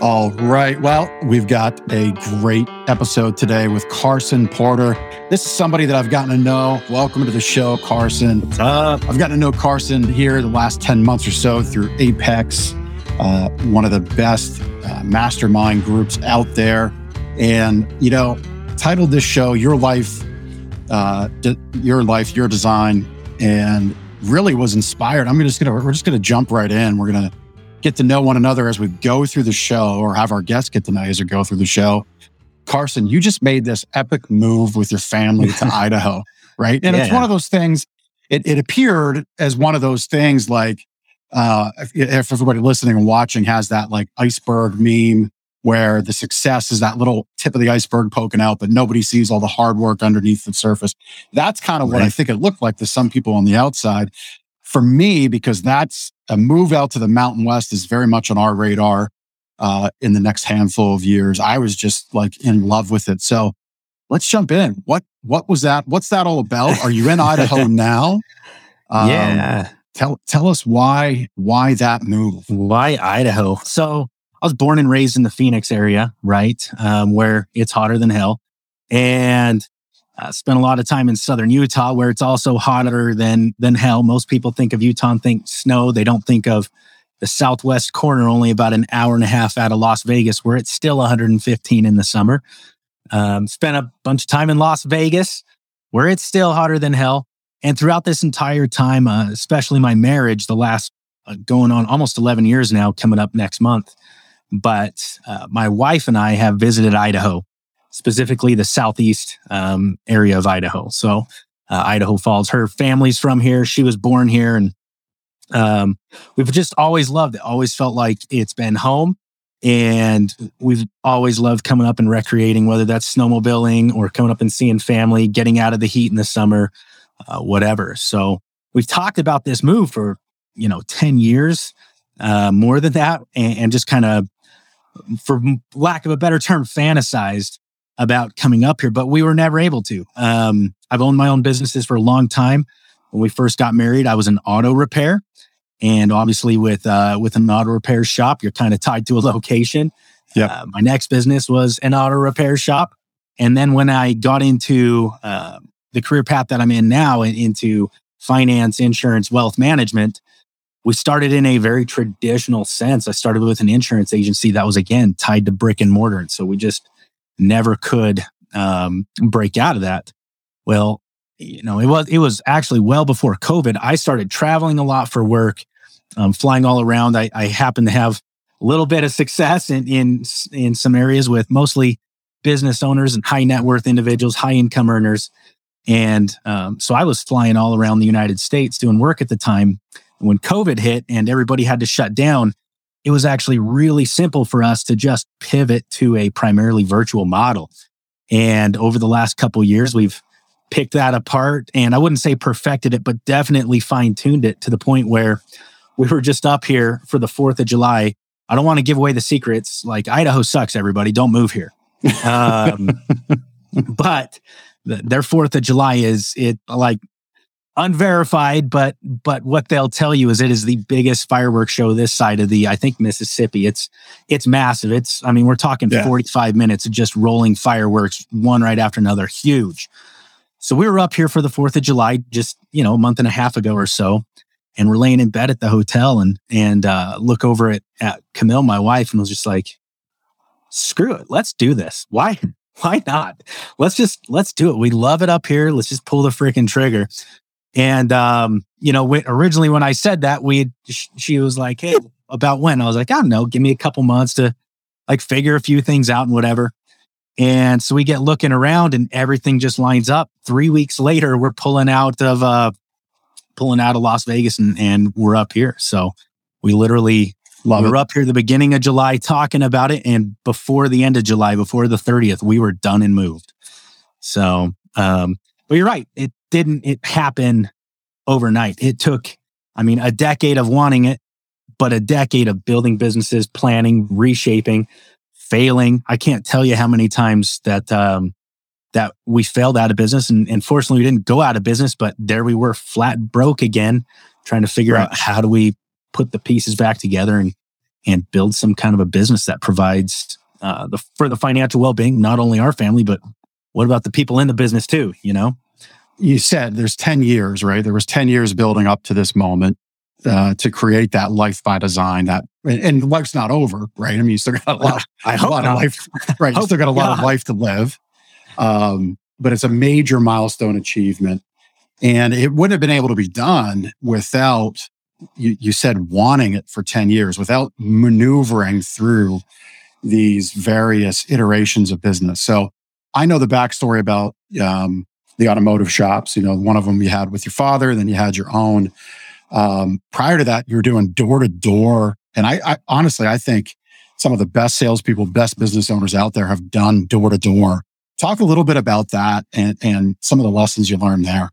All right. Well, we've got a great episode today with Carson Porter. This is somebody that I've gotten to know. Welcome to the show, Carson. What's up? I've gotten to know Carson here the last 10 months or so through Apex, uh, one of the best uh, mastermind groups out there. And, you know, titled this show, Your Life, uh, D- Your Life, Your Design, and really was inspired. I'm just gonna, we're just gonna jump right in. We're gonna get to know one another as we go through the show or have our guests get to know you as we go through the show. Carson, you just made this epic move with your family to Idaho, right? And yeah. it's one of those things, it, it appeared as one of those things like, uh, if, if everybody listening and watching has that like iceberg meme where the success is that little tip of the iceberg poking out, but nobody sees all the hard work underneath the surface. That's kind of what I think it looked like to some people on the outside for me, because that's a move out to the Mountain West is very much on our radar uh, in the next handful of years. I was just like in love with it. So let's jump in. What what was that? What's that all about? Are you in Idaho now? Um, yeah. Tell tell us why why that move? Why Idaho? So I was born and raised in the Phoenix area, right, um, where it's hotter than hell, and uh, spent a lot of time in southern Utah, where it's also hotter than than hell. Most people think of Utah and think snow. They don't think of the southwest corner, only about an hour and a half out of Las Vegas, where it's still 115 in the summer. Um, spent a bunch of time in Las Vegas, where it's still hotter than hell. And throughout this entire time, uh, especially my marriage, the last uh, going on almost 11 years now, coming up next month. But uh, my wife and I have visited Idaho specifically the southeast um, area of Idaho. So uh, Idaho Falls. Her family's from here. She was born here, and um, we've just always loved it. Always felt like it's been home, and we've always loved coming up and recreating, whether that's snowmobiling or coming up and seeing family, getting out of the heat in the summer, uh, whatever. So we've talked about this move for you know ten years, uh, more than that, and, and just kind of, for lack of a better term, fantasized about coming up here, but we were never able to. Um, I've owned my own businesses for a long time. When we first got married, I was in auto repair. And obviously, with uh, with an auto repair shop, you're kind of tied to a location. Yeah. Uh, my next business was an auto repair shop, and then when I got into uh, the career path that I'm in now, into finance, insurance, wealth management, we started in a very traditional sense. I started with an insurance agency that was again tied to brick and mortar, and so we just never could um, break out of that. Well, you know, it was it was actually well before COVID. I started traveling a lot for work, um, flying all around. I, I happened to have a little bit of success in in in some areas with mostly business owners and high net worth individuals, high income earners, and um, so I was flying all around the United States doing work at the time. When COVID hit and everybody had to shut down, it was actually really simple for us to just pivot to a primarily virtual model. And over the last couple years, we've picked that apart and I wouldn't say perfected it, but definitely fine tuned it to the point where we were just up here for the 4th of July. I don't want to give away the secrets. Like Idaho sucks, everybody. Don't move here. Um, but their 4th of July is it like unverified, but but what they'll tell you is it is the biggest fireworks show this side of the I think Mississippi. It's it's massive. It's I mean we're talking yeah. 45 minutes of just rolling fireworks one right after another, huge. So we were up here for the 4th of July just, you know, a month and a half ago or so. And we're laying in bed at the hotel and and uh, look over at, at Camille, my wife, and was just like, screw it, let's do this. Why why not? Let's just let's do it. We love it up here. Let's just pull the freaking trigger. And, um, you know, originally when I said that, we, she was like, Hey, about when? I was like, I don't know, give me a couple months to like figure a few things out and whatever. And so we get looking around and everything just lines up. Three weeks later, we're pulling out of, uh, pulling out of Las Vegas and, and we're up here. So we literally Love we were up here the beginning of July talking about it. And before the end of July, before the 30th, we were done and moved. So, um, but you're right. It didn't it happen overnight. It took, I mean, a decade of wanting it, but a decade of building businesses, planning, reshaping, failing. I can't tell you how many times that um, that we failed out of business, and, and fortunately, we didn't go out of business. But there we were, flat broke again, trying to figure right. out how do we put the pieces back together and and build some kind of a business that provides uh, the for the financial well-being not only our family but what about the people in the business too you know you said there's 10 years right? There was 10 years building up to this moment uh, to create that life by design that and life's not over right? I mean you still got a lot, I hope a lot not. of life right you still got a lot of life to live um, but it's a major milestone achievement. And it wouldn't have been able to be done without you, you said wanting it for 10 years without maneuvering through these various iterations of business. So i know the backstory about um, the automotive shops you know one of them you had with your father then you had your own um, prior to that, you were doing door to door. And I, I honestly, I think some of the best salespeople, best business owners out there have done door to door. Talk a little bit about that and, and some of the lessons you learned there.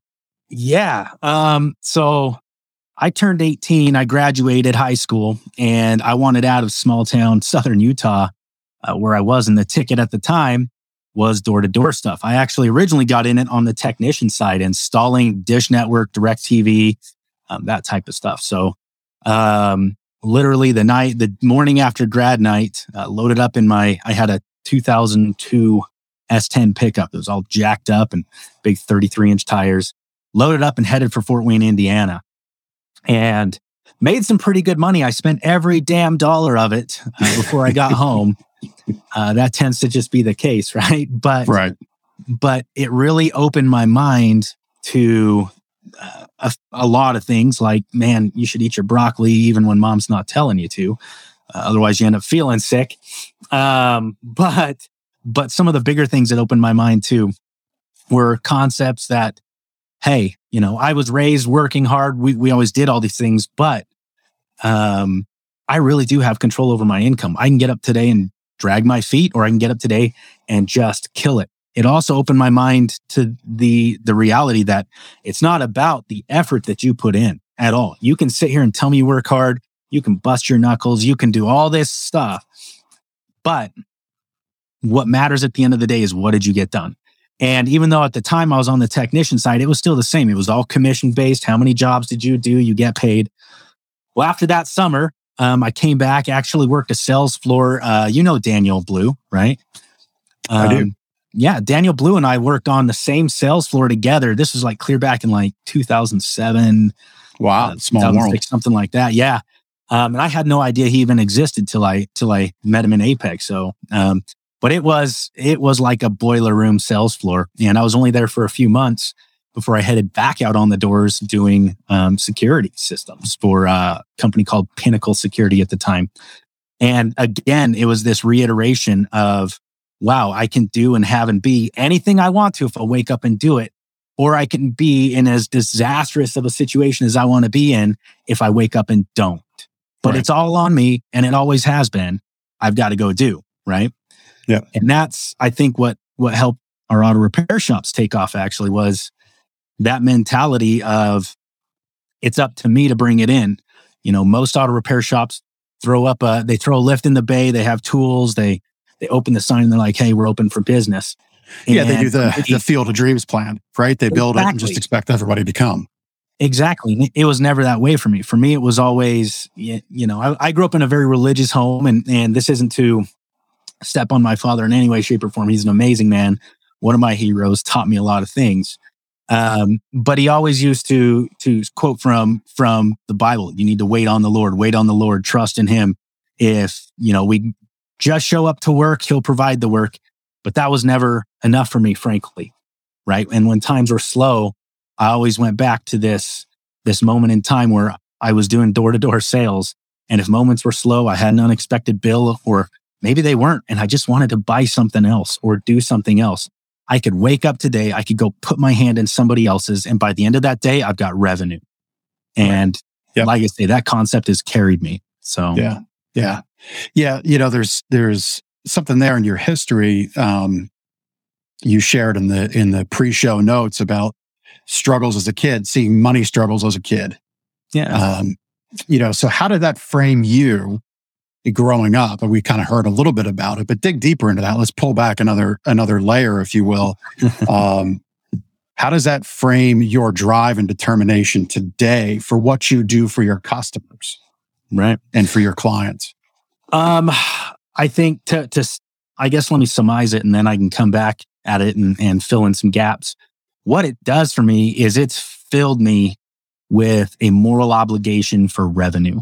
Yeah. Um, so I turned 18, I graduated high school, and I wanted out of small town southern Utah, uh, where I was. in the ticket at the time was door to door stuff. I actually originally got in it on the technician side, installing Dish Network, Direct TV, um, that type of stuff. So, um, literally the night, the morning after grad night, uh, loaded up in my, I had a 2002 S10 pickup. It was all jacked up and big 33 inch tires, loaded up and headed for Fort Wayne, Indiana. And made some pretty good money. I spent every damn dollar of it uh, before I got home. Uh, that tends to just be the case, right? But Right. but it really opened my mind to uh, a, a lot of things like man you should eat your broccoli even when mom's not telling you to uh, otherwise you end up feeling sick um, but but some of the bigger things that opened my mind too were concepts that hey you know i was raised working hard we, we always did all these things but um, i really do have control over my income i can get up today and drag my feet or i can get up today and just kill it it also opened my mind to the the reality that it's not about the effort that you put in at all. You can sit here and tell me you work hard, you can bust your knuckles, you can do all this stuff. But what matters at the end of the day is what did you get done? And even though at the time I was on the technician side, it was still the same. It was all commission based. How many jobs did you do? You get paid. Well, after that summer, um, I came back, actually worked a sales floor. Uh, you know Daniel Blue, right? I do. Um, yeah, Daniel Blue and I worked on the same sales floor together. This was like clear back in like 2007, Wow. uh, Small world. something like that. Yeah. Um, and I had no idea he even existed till I till I met him in Apex. So, um, but it was it was like a boiler room sales floor, and I was only there for a few months before I headed back out on the doors doing um, security systems for a company called Pinnacle Security at the time. And again, it was this reiteration of, wow, I can do and have and be anything I want to if I wake up and do it. Or I can be in as disastrous of a situation as I want to be in if I wake up and don't. But Right. it's all on me and it always has been. I've got to go do, right? Yeah. And that's, I think, what what helped our auto repair shops take off actually was that mentality of it's up to me to bring it in. You know, most auto repair shops throw up a they throw a lift in the bay, they have tools, they they open the sign and they're like, hey, we're open for business. Yeah, they do the, the field of dreams plan, right? They build it and just expect everybody to come. Exactly. It was never that way for me. For me, it was always, you know, I, I grew up in a very religious home, and and this isn't to step on my father in any way, shape, or form. He's an amazing man. One of my heroes taught me a lot of things. Um, but he always used to to quote from from the Bible. You need to wait on the Lord, wait on the Lord, trust in Him. If you know we just show up to work, He'll provide the work. But that was never enough for me, frankly. Right. And when times were slow, I always went back to this this moment in time where I was doing door to door sales, and if moments were slow, I had an unexpected bill, or maybe they weren't, and I just wanted to buy something else or do something else. I could wake up today, I could go put my hand in somebody else's, and by the end of that day, I've got revenue. And Yep. like I say, that concept has carried me. So Yeah. Yeah. Yeah. You know, there's there's something there in your history. Um, you shared in the in the pre-show notes about struggles as a kid, seeing money struggles as a kid. yeah, Um, you know, so how did that frame you growing up? And we kind of heard a little bit about it, but dig deeper into that. Let's pull back another another layer, if you will. um, how does that frame your drive and determination today for what you do for your customers right. and for your clients? Um, I think to, to, I guess let me surmise it and then I can come back at it and, and fill in some gaps. What it does for me is it's filled me with a moral obligation for revenue.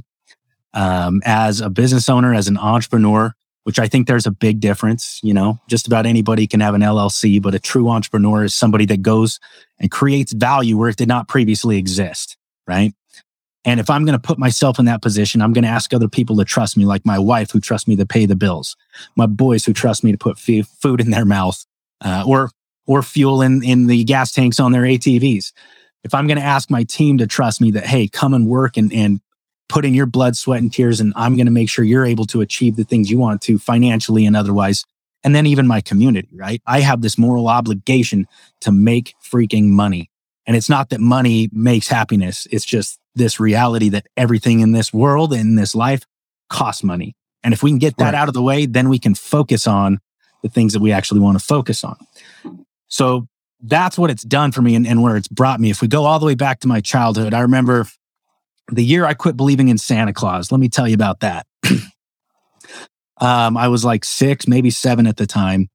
Um, as a business owner, as an entrepreneur, which I think there's a big difference. You know, just about anybody can have an LLC, but a true entrepreneur is somebody that goes and creates value where it did not previously exist. Right. And if I'm going to put myself in that position, I'm going to ask other people to trust me, like my wife who trusts me to pay the bills, my boys who trust me to put f- food in their mouth, uh, or or fuel in in the gas tanks on their ATVs. If I'm going to ask my team to trust me that, hey, come and work and and put in your blood, sweat, and tears, and I'm going to make sure you're able to achieve the things you want to financially and otherwise. And then even my community, right? I have this moral obligation to make freaking money. And it's not that money makes happiness. It's just this reality that everything in this world and in this life costs money. And if we can get that right. out of the way, then we can focus on the things that we actually want to focus on. So that's what it's done for me and, and where it's brought me. If we go all the way back to my childhood, I remember the year I quit believing in Santa Claus. Let me tell you about that. um, I was like six, maybe seven at the time.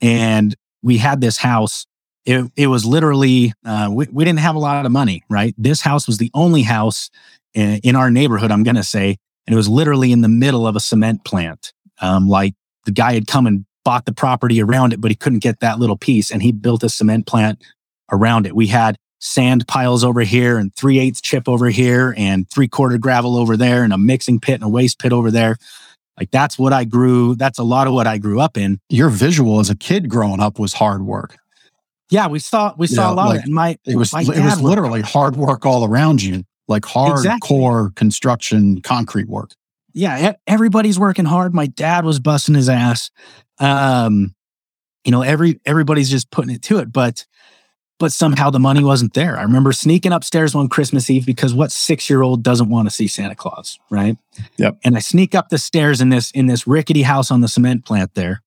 And we had this house it, it was literally uh, we, we didn't have a lot of money right this house was the only house in, in our neighborhood i'm going to say and it was literally in the middle of a cement plant um, like the guy had come and bought the property around it but he couldn't get that little piece and he built a cement plant around it we had sand piles over here and three eighths chip over here and three quarter gravel over there and a mixing pit and a waste pit over there like that's what i grew that's a lot of what i grew up in your visual as a kid growing up was hard work yeah, we saw we saw a lot like, of it. My it was my it was literally hard work all around you, like hardcore exactly. construction concrete work. Yeah, everybody's working hard. My dad was busting his ass. Um, you know, every everybody's just putting it to it, but but somehow the money wasn't there. I remember sneaking upstairs one Christmas Eve because what six year old doesn't want to see Santa Claus, right? Yep. And I sneak up the stairs in this in this rickety house on the cement plant there,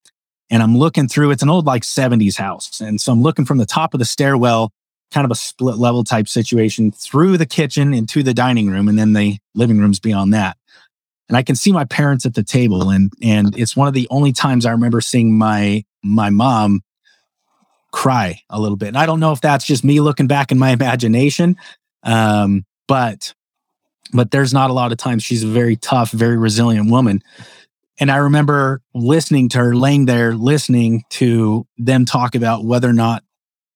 and I'm looking through, it's an old like 70s house. And so I'm looking from the top of the stairwell, kind of a split level type situation through the kitchen into the dining room and then the living rooms beyond that. And I can see my parents at the table and and it's one of the only times I remember seeing my my mom cry a little bit. And I don't know if that's just me looking back in my imagination. Um, but but there's not a lot of times she's a very tough, very resilient woman. And I remember listening to her, laying there, listening to them talk about whether or not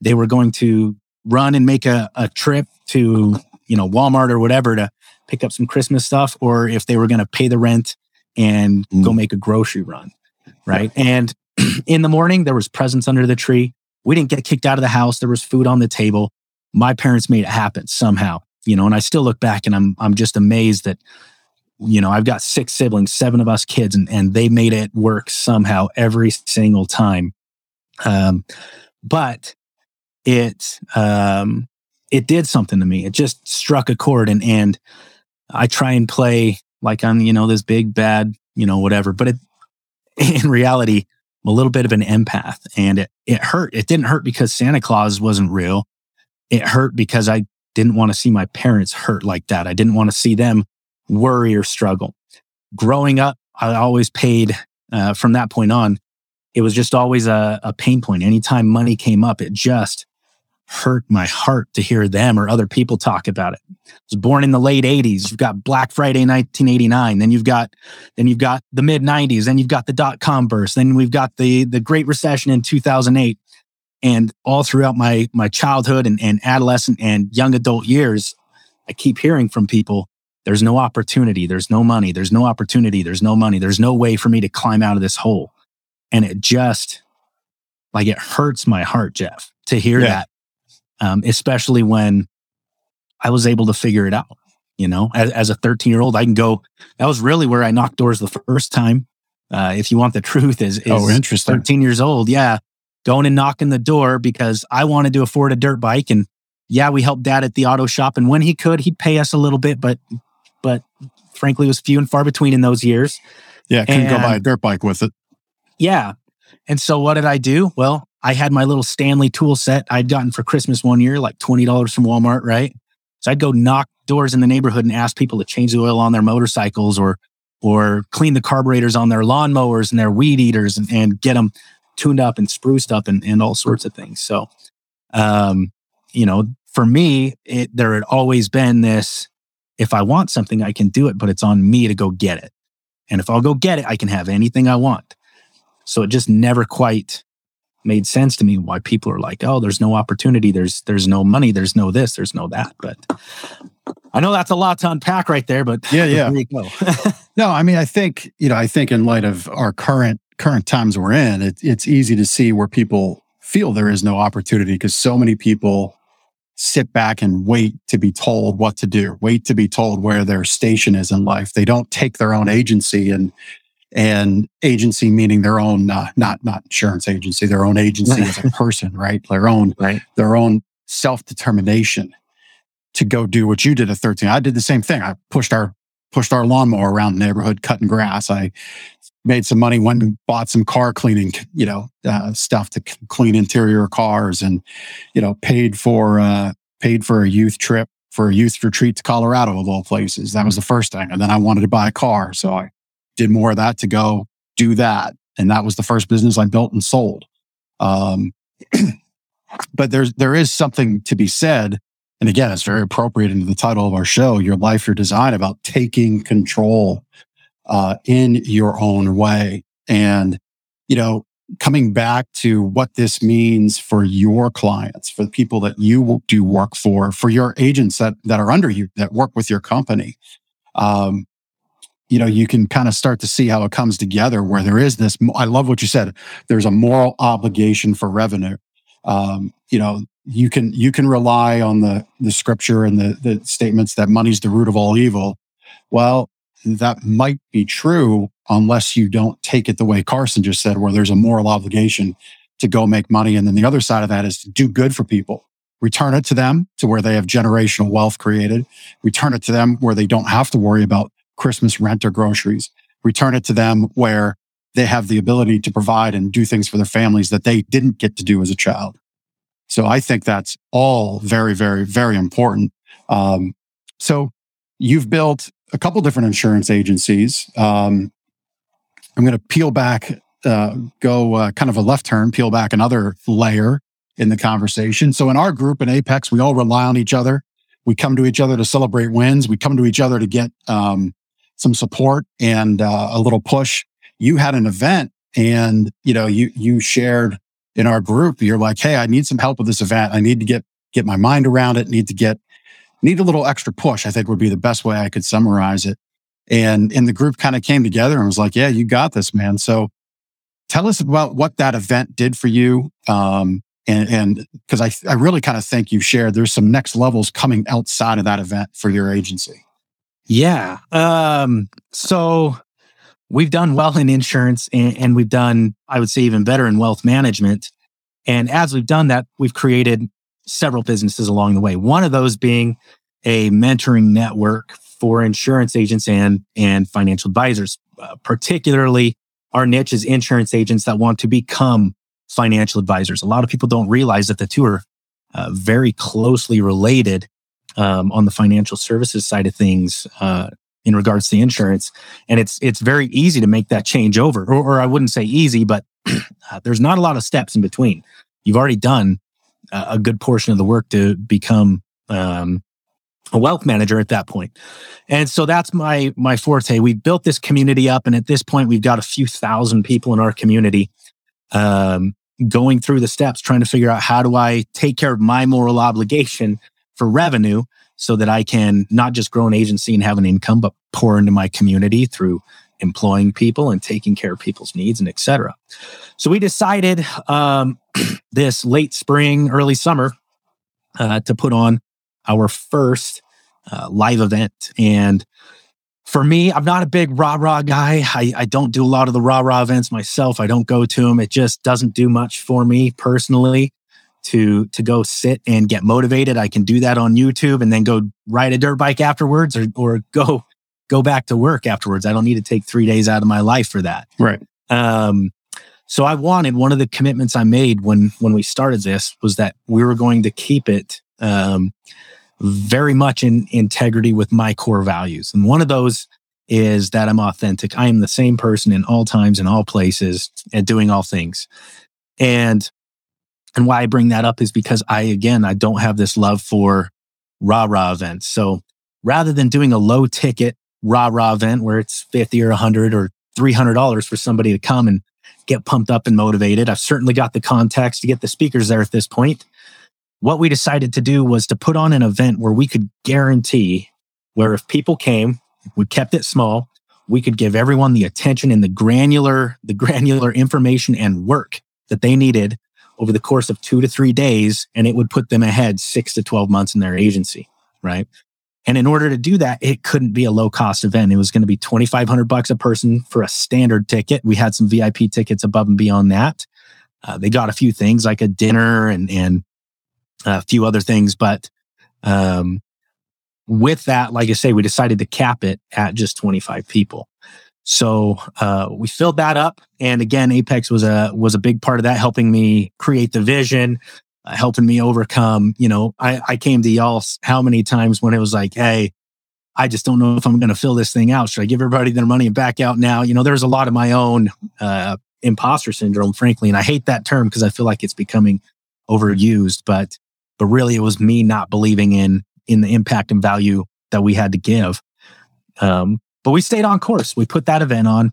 they were going to run and make a, a trip to, you know, Walmart or whatever to pick up some Christmas stuff, or if they were going to pay the rent and mm. go make a grocery run. Right. Yeah. And in the morning, there was presents under the tree. We didn't get kicked out of the house. There was food on the table. My parents made it happen somehow, you know, and I still look back and I'm, I'm just amazed that you know, I've got six siblings, seven of us kids, and, and they made it work somehow every single time. Um, but it, um, it did something to me. It just struck a chord and, and I try and play like I'm, you know, this big bad, you know, whatever, but it, in reality, A little bit of an empath and it, it hurt. It didn't hurt because Santa Claus wasn't real. It hurt because I didn't want to see my parents hurt like that. I didn't want to see them worry or struggle. Growing up, I always paid uh, from that point on. It was just always a, a pain point. Anytime money came up, it just hurt my heart to hear them or other people talk about it. I was born in the late 80s. You've got Black Friday 1989. Then you've got then you've got the mid 90s. Then you've got the dot com burst. Then we've got the the Great Recession in 2008. And all throughout my my childhood and, and adolescent and young adult years, I keep hearing from people there's no opportunity. There's no money. There's no opportunity. There's no money. There's no way for me to climb out of this hole. And it just like it hurts my heart, Jeff, to hear yeah. that. Um, especially when I was able to figure it out. You know, as, as a 13 year old, I can go. That was really where I knocked doors the first time. Uh, if you want the truth, is, is oh, interesting. 13 years old. Yeah. Going and knocking the door because I wanted to afford a dirt bike. And yeah, we helped dad at the auto shop. And when he could, he'd pay us a little bit, but but frankly was few and far between in those years. Yeah, couldn't and, go buy a dirt bike with it. Yeah. And so what did I do? Well, I had my little Stanley tool set I'd gotten for Christmas one year, like $20 from Walmart, right? So I'd go knock doors in the neighborhood and ask people to change the oil on their motorcycles or or clean the carburetors on their lawnmowers and their weed eaters and, and get them tuned up and spruced up and, and all sorts of things. So, um, you know, for me, it, there had always been this if I want something, I can do it, but it's on me to go get it. And if I'll go get it, I can have anything I want. So it just never quite made sense to me why people are like, oh, there's no opportunity, there's there's no money, there's no this, there's no that. But I know that's a lot to unpack right there, but yeah, yeah. no, I mean, I think, you know, I think in light of our current current times we're in, it, it's easy to see where people feel there is no opportunity because so many people sit back and wait to be told what to do, wait to be told where their station is in life. They don't take their own agency and and agency meaning their own uh, not not insurance agency, their own agency as a person, right? Their own right. their own self determination to go do what you did at 13. I did the same thing. I pushed our pushed our lawnmower around the neighborhood cutting grass. I made some money, went and bought some car cleaning, you know, uh, stuff to clean interior cars, and you know, paid for uh, paid for a youth trip for a youth retreat to Colorado of all places. That was the first thing, and then I wanted to buy a car, so I did more of that to go do that, and that was the first business I built and sold. Um, but there's there is something to be said. And again, it's very appropriate into the title of our show, Your Life, Your Design, about taking control uh, in your own way. And, you know, coming back to what this means for your clients, for the people that you do work for, for your agents that, that are under you, that work with your company. Um, you know, you can kind of start to see how it comes together where there is this. I love what you said. There's a moral obligation for revenue. Um, you know, you can, you can rely on the, the scripture and the, the statements that money's the root of all evil. Well, that might be true unless you don't take it the way Carson just said, where there's a moral obligation to go make money. And then the other side of that is to do good for people. Return it to them to where they have generational wealth created. Return it to them where they don't have to worry about Christmas rent or groceries. Return it to them where they have the ability to provide and do things for their families that they didn't get to do as a child. So I think that's all very, very, very important. Um, so you've built a couple different insurance agencies. Um, I'm going to peel back, uh, go uh, kind of a left turn, peel back another layer in the conversation. So in our group in Apex, we all rely on each other. We come to each other to celebrate wins. We come to each other to get um, some support and uh, a little push. You had an event, and you know you you shared in our group. You're like, "Hey, I need some help with this event. I need to get get my mind around it. Need to get need a little extra push, I think would be the best way I could summarize it. And, and the group kind of came together and was like, yeah, you got this, man. So tell us about what that event did for you. Um, and, and cause I, I really kind of think you shared there's some next levels coming outside of that event for your agency. Yeah. Um, so we've done well in insurance and, and we've done, I would say even better in wealth management. And as we've done that, we've created several businesses along the way. One of those being a mentoring network for insurance agents and, and financial advisors. Uh, particularly, our niche is insurance agents that want to become financial advisors. A lot of people don't realize that the two are uh, very closely related um, on the financial services side of things uh, in regards to insurance, and it's it's very easy to make that change over. Or, or I wouldn't say easy, but uh, there's not a lot of steps in between. You've already done a good portion of the work to become um, a wealth manager at that point. And so that's my my forte. We built this community up, and at this point, we've got a few thousand people in our community um, going through the steps, trying to figure out how do I take care of my moral obligation for revenue, so that I can not just grow an agency and have an income, but pour into my community through employing people and taking care of people's needs and etc. So we decided um, this late spring, early summer uh, to put on our first uh, live event. And for me, I'm not a big rah rah guy. I, I don't do a lot of the rah rah events myself. I don't go to them. It just doesn't do much for me personally to to go sit and get motivated. I can do that on YouTube and then go ride a dirt bike afterwards or or go go back to work afterwards. I don't need to take three days out of my life for that. Right. Um, so I wanted one of the commitments I made when when we started this was that we were going to keep it um, very much in integrity with my core values, and one of those is that I'm authentic. I am the same person in all times, in all places, and doing all things. And and why I bring that up is because I again I don't have this love for rah rah events. So rather than doing a low ticket rah rah event where it's 50 or 100 or $300 for somebody to come and get pumped up and motivated, I've certainly got the context to get the speakers there at this point. What we decided to do was to put on an event where we could guarantee where if people came, we kept it small, we could give everyone the attention and the granular, the granular information and work that they needed over the course of two to three days, and it would put them ahead six to 12 months in their agency. Right. And in order to do that, it couldn't be a low cost event. It was going to be 2,500 bucks a person for a standard ticket. We had some VIP tickets above and beyond that. Uh, they got a few things like a dinner and, and a few other things. But, um, with that, like I say, we decided to cap it at just 25 people. So uh, we filled that up, and again, Apex was a was a big part of that, helping me create the vision, uh, helping me overcome. You know, I, I came to y'all how many times when it was like, hey, I just don't know if I'm going to fill this thing out. Should I give everybody their money and back out now? You know, there's a lot of my own uh, imposter syndrome, frankly, and I hate that term because I feel like it's becoming overused. But but really, it was me not believing in in the impact and value that we had to give. Um, but we stayed on course. We put that event on,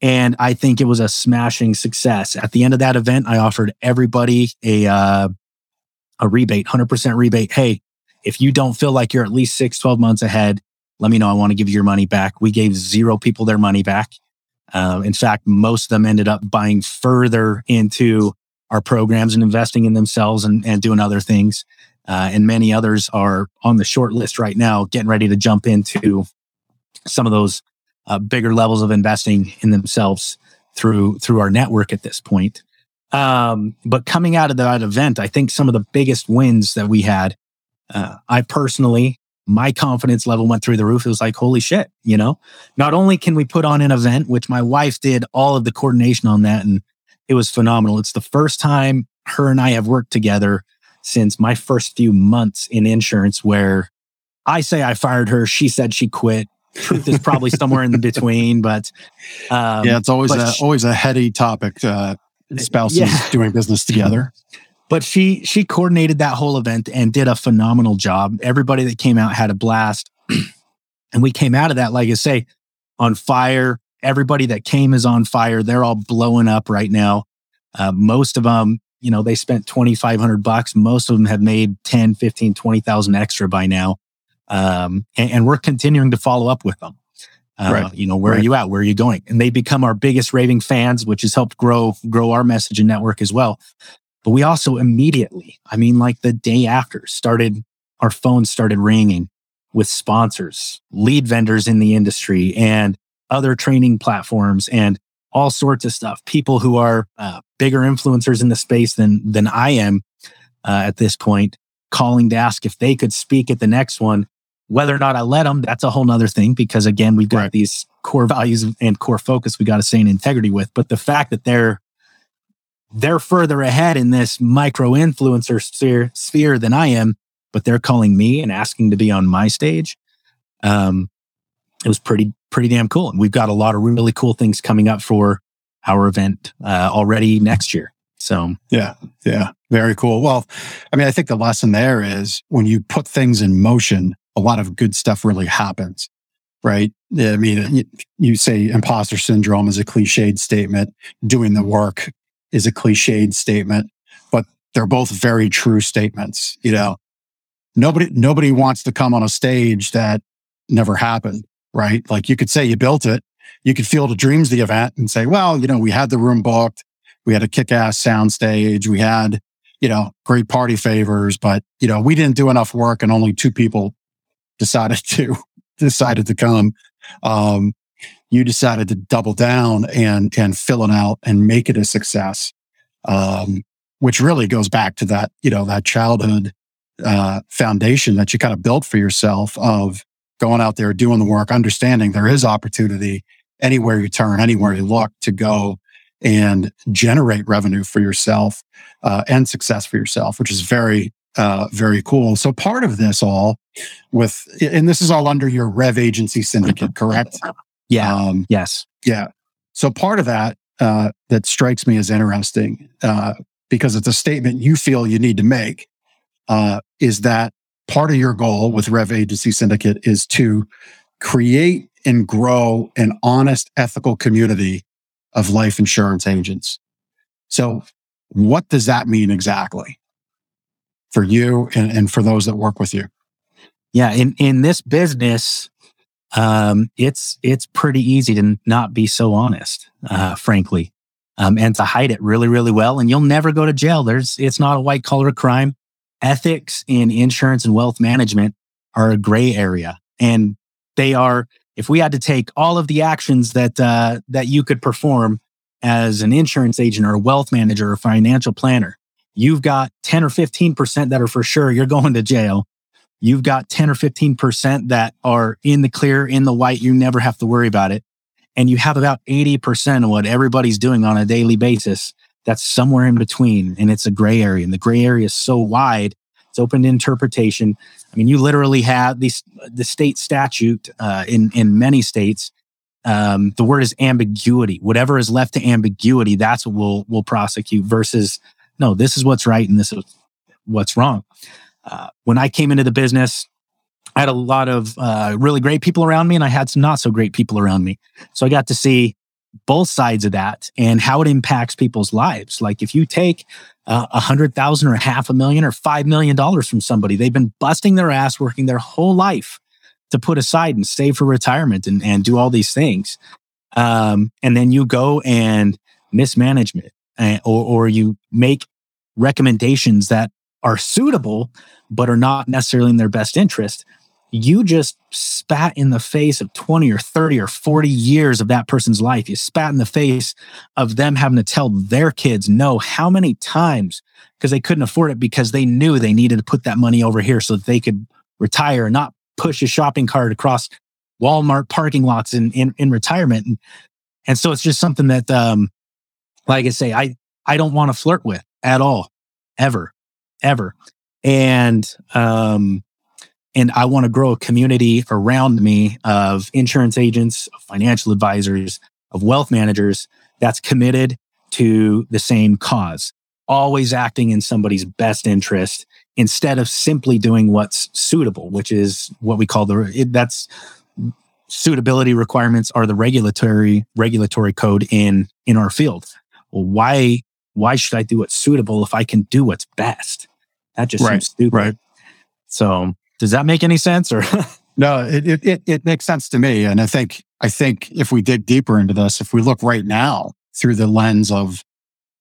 and I think it was a smashing success. At the end of that event, I offered everybody a uh, a rebate, 100% rebate. Hey, if you don't feel like you're at least six, 12 months ahead, let me know. I want to give you your money back. We gave zero people their money back. Uh, in fact, most of them ended up buying further into our programs and investing in themselves and, and doing other things. Uh, and many others are on the short list right now, getting ready to jump into some of those uh, bigger levels of investing in themselves through through our network at this point. Um, but coming out of that event, I think some of the biggest wins that we had, uh, I personally, my confidence level went through the roof. It was like, holy shit, you know, not only can we put on an event, which my wife did all of the coordination on that, and it was phenomenal. It's the first time her and I have worked together since my first few months in insurance where I say I fired her. She said she quit truth is probably somewhere in between, but um, yeah, it's always a, she, always a heady topic. Uh, spouses yeah. doing business together. But she she coordinated that whole event and did a phenomenal job. Everybody that came out had a blast, and we came out of that, like I say, on fire. Everybody that came is on fire. They're all blowing up right now. Uh, most of them, you know, they spent 2,500 bucks. Most of them have made 10, 15, 20,000 extra by now. Um, and, and, we're continuing to follow up with them. Uh, right. You know, where right. are you at? Where are you going? And they become our biggest raving fans, which has helped grow grow our message and network as well. But we also immediately, I mean, like the day after, started our phones started ringing with sponsors, lead vendors in the industry, and other training platforms, and all sorts of stuff. People who are uh, bigger influencers in the space than than I am uh, at this point, calling to ask if they could speak at the next one whether or not I let them, that's a whole nother thing because again, we've got right. these core values and core focus we got to stay in integrity with. But the fact that they're they're further ahead in this micro influencer sphere, sphere than I am, but they're calling me and asking to be on my stage. Um, it was pretty pretty damn cool, and we've got a lot of really cool things coming up for our event uh, already next year. So yeah, yeah, very cool. Well, I mean, I think the lesson there is when you put things in motion, a lot of good stuff really happens, right? I mean, you say imposter syndrome is a cliched statement. Doing the work is a cliched statement, but they're both very true statements. You know, nobody, nobody wants to come on a stage that never happened, right? Like you could say you built it. You could field a dreams the event and say, well, you know, we had the room booked. We had a kick ass sound stage. We had, you know, great party favors, but, you know, we didn't do enough work and only two people decided to decided to come. Um, you decided to double down and and fill it out and make it a success, um, which really goes back to that you know that childhood uh, foundation that you kind of built for yourself of going out there doing the work, understanding there is opportunity anywhere you turn, anywhere you look to go and generate revenue for yourself uh, and success for yourself, which is very uh, very cool. So part of this all with, and this is all under your Rev Agency Syndicate, correct? Yeah. Um, yes. Yeah. So part of that uh, that strikes me as interesting uh, because it's a statement you feel you need to make uh, is that part of your goal with Rev Agency Syndicate is to create and grow an honest, ethical community of life insurance agents. So, what does that mean exactly for you and, and for those that work with you? Yeah, in in this business, um, it's it's pretty easy to not be so honest, uh, frankly, um, and to hide it really, really well. And you'll never go to jail. There's it's not a white collar crime. Ethics in insurance and wealth management are a gray area, and they are. If we had to take all of the actions that uh, that you could perform as an insurance agent or a wealth manager or financial planner, you've got ten or fifteen percent that are for sure you're going to jail you've got 10 or 15% that are in the clear, in the white. You never have to worry about it. And you have about 80% of what everybody's doing on a daily basis that's somewhere in between. And it's a gray area. And the gray area is so wide, it's open to interpretation. I mean, you literally have the state statute uh, in, in many states. Um, the word is ambiguity. Whatever is left to ambiguity, that's what we'll, we'll prosecute versus no, this is what's right and this is what's wrong. Uh, when I came into the business, I had a lot of uh, really great people around me, and I had some not so great people around me. So I got to see both sides of that and how it impacts people's lives. Like if you take uh, a uh, hundred thousand or half a million or five million dollars from somebody, they've been busting their ass, working their whole life to put aside and save for retirement and, and do all these things. Um, and then you go and mismanagement, uh, or, or you make recommendations that are suitable but are not necessarily in their best interest, you just spat in the face of 20 or 30 or 40 years of that person's life. You spat in the face of them having to tell their kids no how many times because they couldn't afford it because they knew they needed to put that money over here so that they could retire and not push a shopping cart across Walmart parking lots in, in, in retirement. And, and so it's just something that, um, like I say, I, I don't want to flirt with at all, ever, ever and um, and I want to grow a community around me of insurance agents, of financial advisors, of wealth managers that's committed to the same cause, always acting in somebody's best interest instead of simply doing what's suitable, which is what we call the it, that's suitability requirements are the regulatory regulatory code in in our field. Well, why why should I do what's suitable if I can do what's best? That just right, seems stupid. Right. So does that make any sense or? no, it, it, it makes sense to me. And I think, I think if we dig deeper into this, if we look right now through the lens of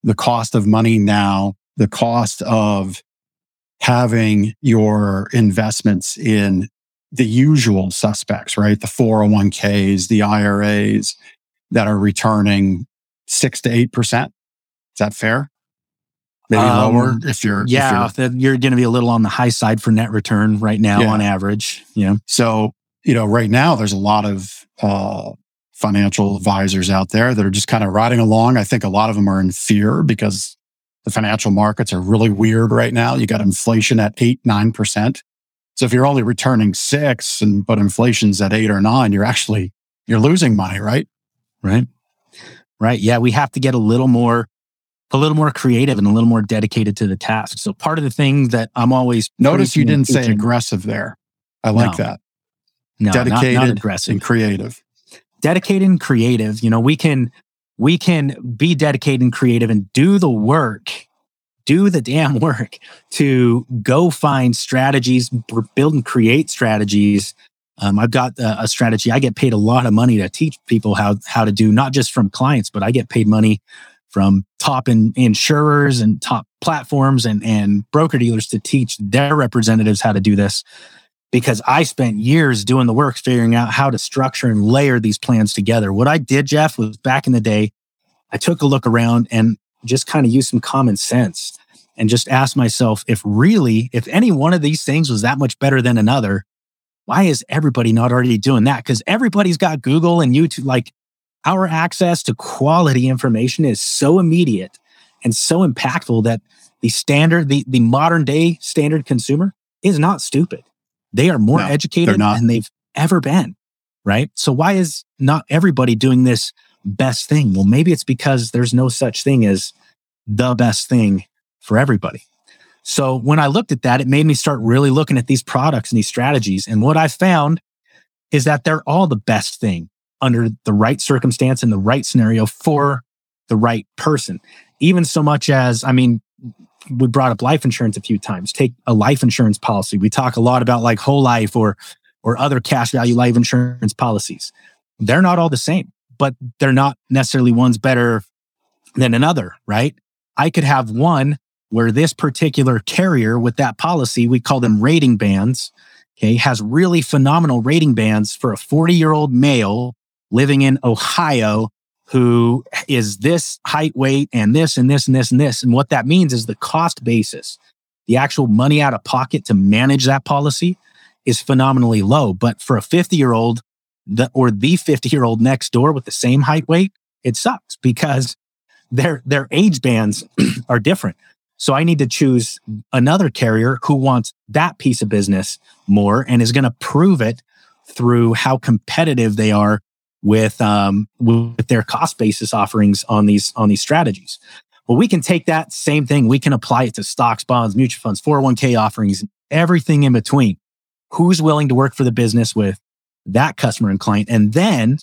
the cost of money now, the cost of having your investments in the usual suspects, right? The 401ks, the IRAs that are returning six to 8%. Is that fair? maybe um, lower if you're yeah if you're, you're going to be a little on the high side for net return right now yeah. on average yeah. So you know right now there's a lot of uh, financial advisors out there that are just kind of riding along. I think a lot of them are in fear because the financial markets are really weird right now. You got inflation at 8 9% so if you're only returning 6 and but inflation's at 8 or 9 you're actually you're losing money right? Right. Right yeah we have to get a little more a little more creative and a little more dedicated to the task. So part of the thing that I'm always notice you didn't say aggressive there. I like no. that. No, dedicated not, not aggressive and creative. Dedicated and creative. You know, we can we can be dedicated and creative and do the work, do the damn work to go find strategies, build and create strategies. Um, I've got a, a strategy. I get paid a lot of money to teach people how how to do, not just from clients, but I get paid money from top in, insurers and top platforms and, and broker dealers to teach their representatives how to do this because I spent years doing the work, figuring out how to structure and layer these plans together. What I did, Jeff, was back in the day, I took a look around and just kind of used some common sense and just asked myself if really, if any one of these things was that much better than another, why is everybody not already doing that? Because everybody's got Google and YouTube. Like our access to quality information is so immediate and so impactful that the standard, the, the modern day standard consumer is not stupid. They are more no, educated than they've ever been. right? So why is not everybody doing this best thing? Well, maybe it's because there's no such thing as the best thing for everybody. So when I looked at that, it made me start really looking at these products and these strategies. And what I found is that they're all the best thing under the right circumstance and the right scenario for the right person. Even so much as, I mean, we brought up life insurance a few times. Take a life insurance policy. We talk a lot about like whole life or or other cash value life insurance policies. They're not all the same, but they're not necessarily one's better than another, right? I could have one where this particular carrier with that policy, we call them rating bands, okay, has really phenomenal rating bands for a 40 year old male living in Ohio who is this height, weight, and this, and this, and this, and this. And what that means is the cost basis, the actual money out of pocket to manage that policy is phenomenally low. But for a 50 year old, or the 50 year old next door with the same height, weight, it sucks because their, their age bands are different. So I need to choose another carrier who wants that piece of business more and is going to prove it through how competitive they are with um, with their cost basis offerings on these on these strategies. Well, we can take that same thing. We can apply it to stocks, bonds, mutual funds, 401k offerings, everything in between. Who's willing to work for the business with that customer and client? And then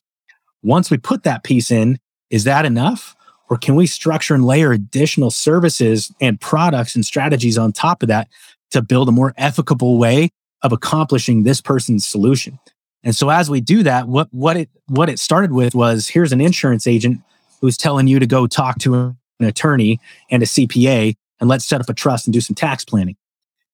once we put that piece in, is that enough? Or can we structure and layer additional services and products and strategies on top of that to build a more ethical way of accomplishing this person's solution? And so as we do that, what, what it, what it started with was here's an insurance agent who's telling you to go talk to an attorney and a CPA and let's set up a trust and do some tax planning.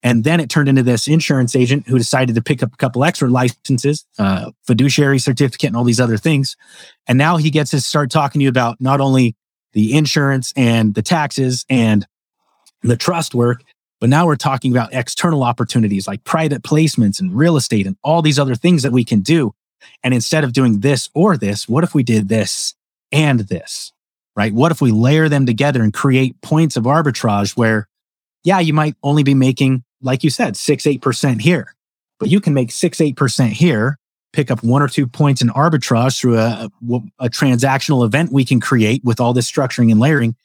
And then it turned into this insurance agent who decided to pick up a couple extra licenses, uh, fiduciary certificate, and all these other things. And now he gets to start talking to you about not only the insurance and the taxes and the trust work. But now we're talking about external opportunities like private placements and real estate and all these other things that we can do. And instead of doing this or this, what if we did this and this? Right? What if we layer them together and create points of arbitrage where, yeah, you might only be making, like you said, six, 8% here, but you can make six, 8% here pick up one or two points in arbitrage through a, a, transactional event we can create with all this structuring and layering.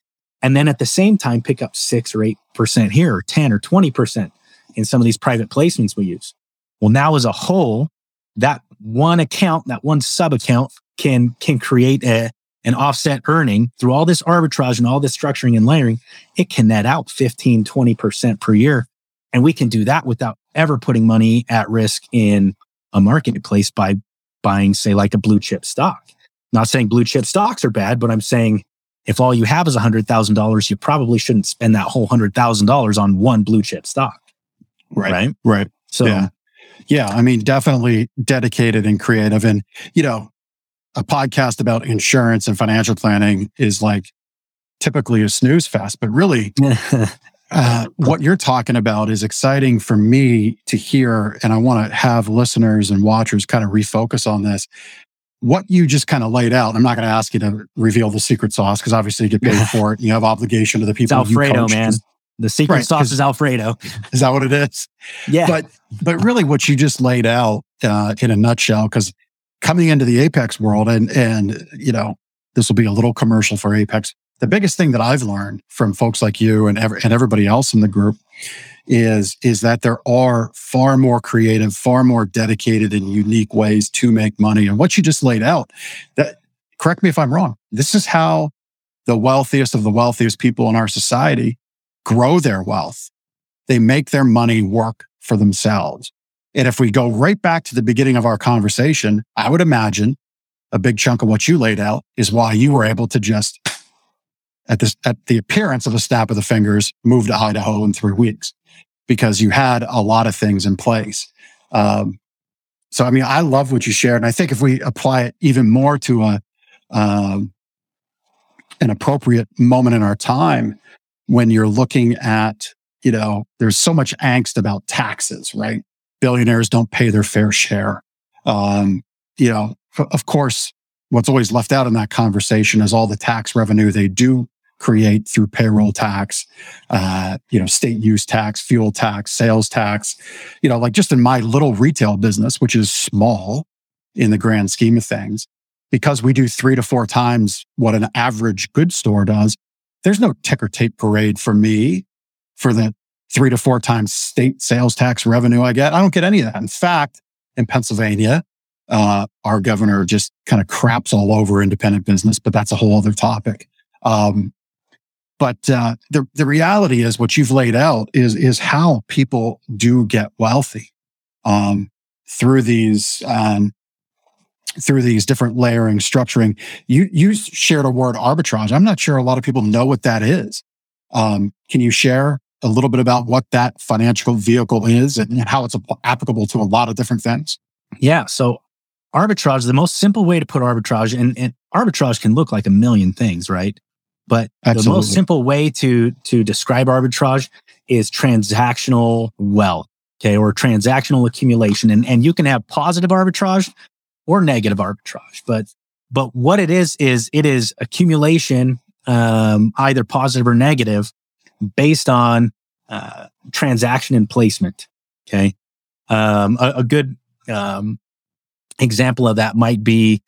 And then at the same time, pick up six or 8% here or 10 or 20% in some of these private placements we use. Well, now as a whole, that one account, that one sub account can, can create a, an offset earning through all this arbitrage and all this structuring and layering. It can net out 15, 20% per year. And we can do that without ever putting money at risk in a marketplace by buying, say, like a blue chip stock. Not saying blue chip stocks are bad, but I'm saying if all you have is $100,000, you probably shouldn't spend that whole $100,000 on one blue chip stock. Right. Right. Right. So, yeah. yeah. I mean, definitely dedicated and creative. And, you know, a podcast about insurance and financial planning is like typically a snooze fest, but really Uh, what you're talking about is exciting for me to hear. And I want to have listeners and watchers kind of refocus on this. What you just kind of laid out, I'm not going to ask you to reveal the secret sauce because obviously you get paid for it. You have obligation to the people. It's Alfredo, man. The secret right, sauce is Alfredo. Is that what it is? Yeah. But but really, what you just laid out uh, in a nutshell, because coming into the Apex world, and and you know, this will be a little commercial for Apex the biggest thing that I've learned from folks like you and, ev- and everybody else in the group is is that there are far more creative, far more dedicated and unique ways to make money. And what you just laid out, that correct me if I'm wrong. This is how the wealthiest of the wealthiest people in our society grow their wealth. They make their money work for themselves. And if we go right back to the beginning of our conversation, I would imagine a big chunk of what you laid out is why you were able to just at this, at the appearance of a snap of the fingers, moved to Idaho in three weeks because you had a lot of things in place. Um, so, I mean, I love what you shared. And I think if we apply it even more to a, um, an appropriate moment in our time when you're looking at, you know, there's so much angst about taxes, right? Billionaires don't pay their fair share. Um, you know, of course, what's always left out in that conversation is all the tax revenue they do create through payroll tax, uh, you know, state use tax, fuel tax, sales tax, you know, like just in my little retail business, which is small, in the grand scheme of things. Because we do three to four times what an average good store does, there's no ticker tape parade for me for the three to four times state sales tax revenue I get. I don't get any of that. In fact, in Pennsylvania, uh, our governor just kind of craps all over independent business, but that's a whole other topic. Um, but uh, the the reality is what you've laid out is is how people do get wealthy um, through these um, through these different layering structuring. You you shared a word arbitrage. I'm not sure a lot of people know what that is. Um, can you share a little bit about what that financial vehicle is and how it's applicable to a lot of different things? Yeah. So arbitrage, the most simple way to put arbitrage, and, and arbitrage can look like a million things, right? But Absolutely. the most simple way to to describe arbitrage is transactional wealth, okay, or transactional accumulation. And and you can have positive arbitrage or negative arbitrage, but but what it is is it is accumulation, um, either positive or negative, based on uh, transaction and placement. Okay, um, a, a, good um, example of that might be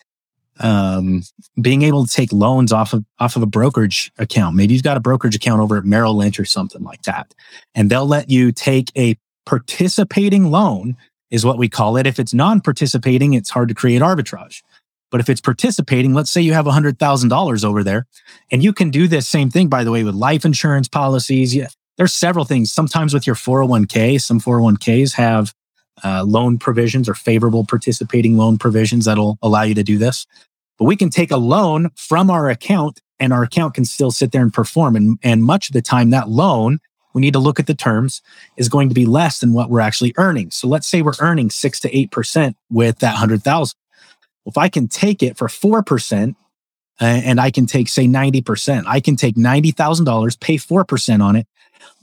um, being able to take loans off of off of a brokerage account. Maybe you've got a brokerage account over at Merrill Lynch or something like that, and they'll let you take a participating loan, is what we call it. If it's non-participating, it's hard to create arbitrage. But if it's participating, let's say you have $100,000 over there, and you can do this same thing, by the way, with life insurance policies. Yeah, there's several things. Sometimes with your 401k, some 401ks have uh, loan provisions or favorable participating loan provisions that'll allow you to do this. But we can take a loan from our account and our account can still sit there and perform. And, and much of the time, that loan, we need to look at the terms, is going to be less than what we're actually earning. So let's say we're earning six to 8% with that 100,000. Well, if I can take it for 4%, uh, and I can take, say, 90%, I can take $90,000, pay 4% on it.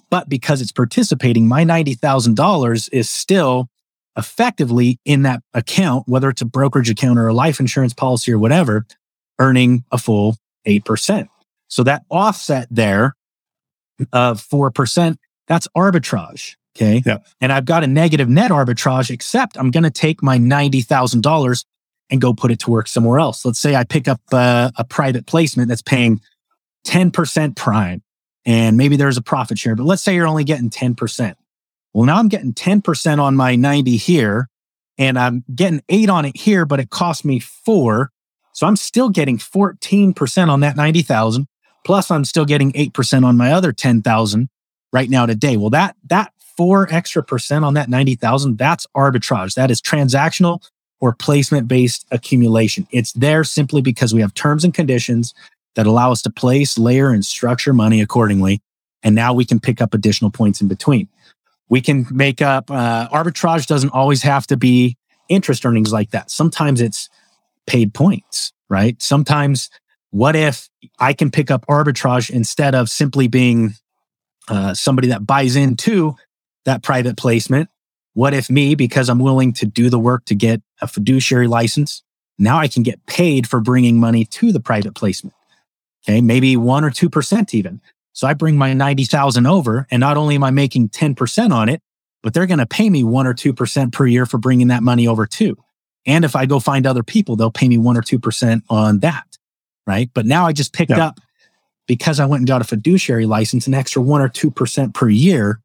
But because it's participating, my $90,000 is still effectively in that account, whether it's a brokerage account or a life insurance policy or whatever, earning a full 8%. So that offset there of 4%, that's arbitrage. Okay. Yeah. And I've got a negative net arbitrage, except I'm going to take my $90,000 and go put it to work somewhere else. Let's say I pick up a, a private placement that's paying 10% prime and maybe there's a profit share, but let's say you're only getting 10%. Well, now I'm getting 10% on my 90 here and I'm getting eight on it here, but it cost me four. So I'm still getting 14% on that 90,000. Plus I'm still getting 8% on my other 10,000 right now today. Well, that, that four extra percent on that 90,000, that's arbitrage. That is transactional or placement based accumulation. It's there simply because we have terms and conditions that allow us to place, layer, and structure money accordingly. And now we can pick up additional points in between we can make up uh, arbitrage doesn't always have to be interest earnings like that. Sometimes it's paid points right? Sometimes what if i can pick up arbitrage instead of simply being uh, somebody that buys into that private placement? What if me because i'm willing to do the work to get a fiduciary license now i can get paid for bringing money to the private placement? Okay maybe 1 or 2% even so I bring my 90,000 over and not only am I making 10% on it, but they're going to pay me 1 or 2% per year for bringing that money over too. And if I go find other people, they'll pay me 1 or 2% on that. Right. But now I just picked yeah. up because I went and got a fiduciary license, an extra 1 or 2% per year.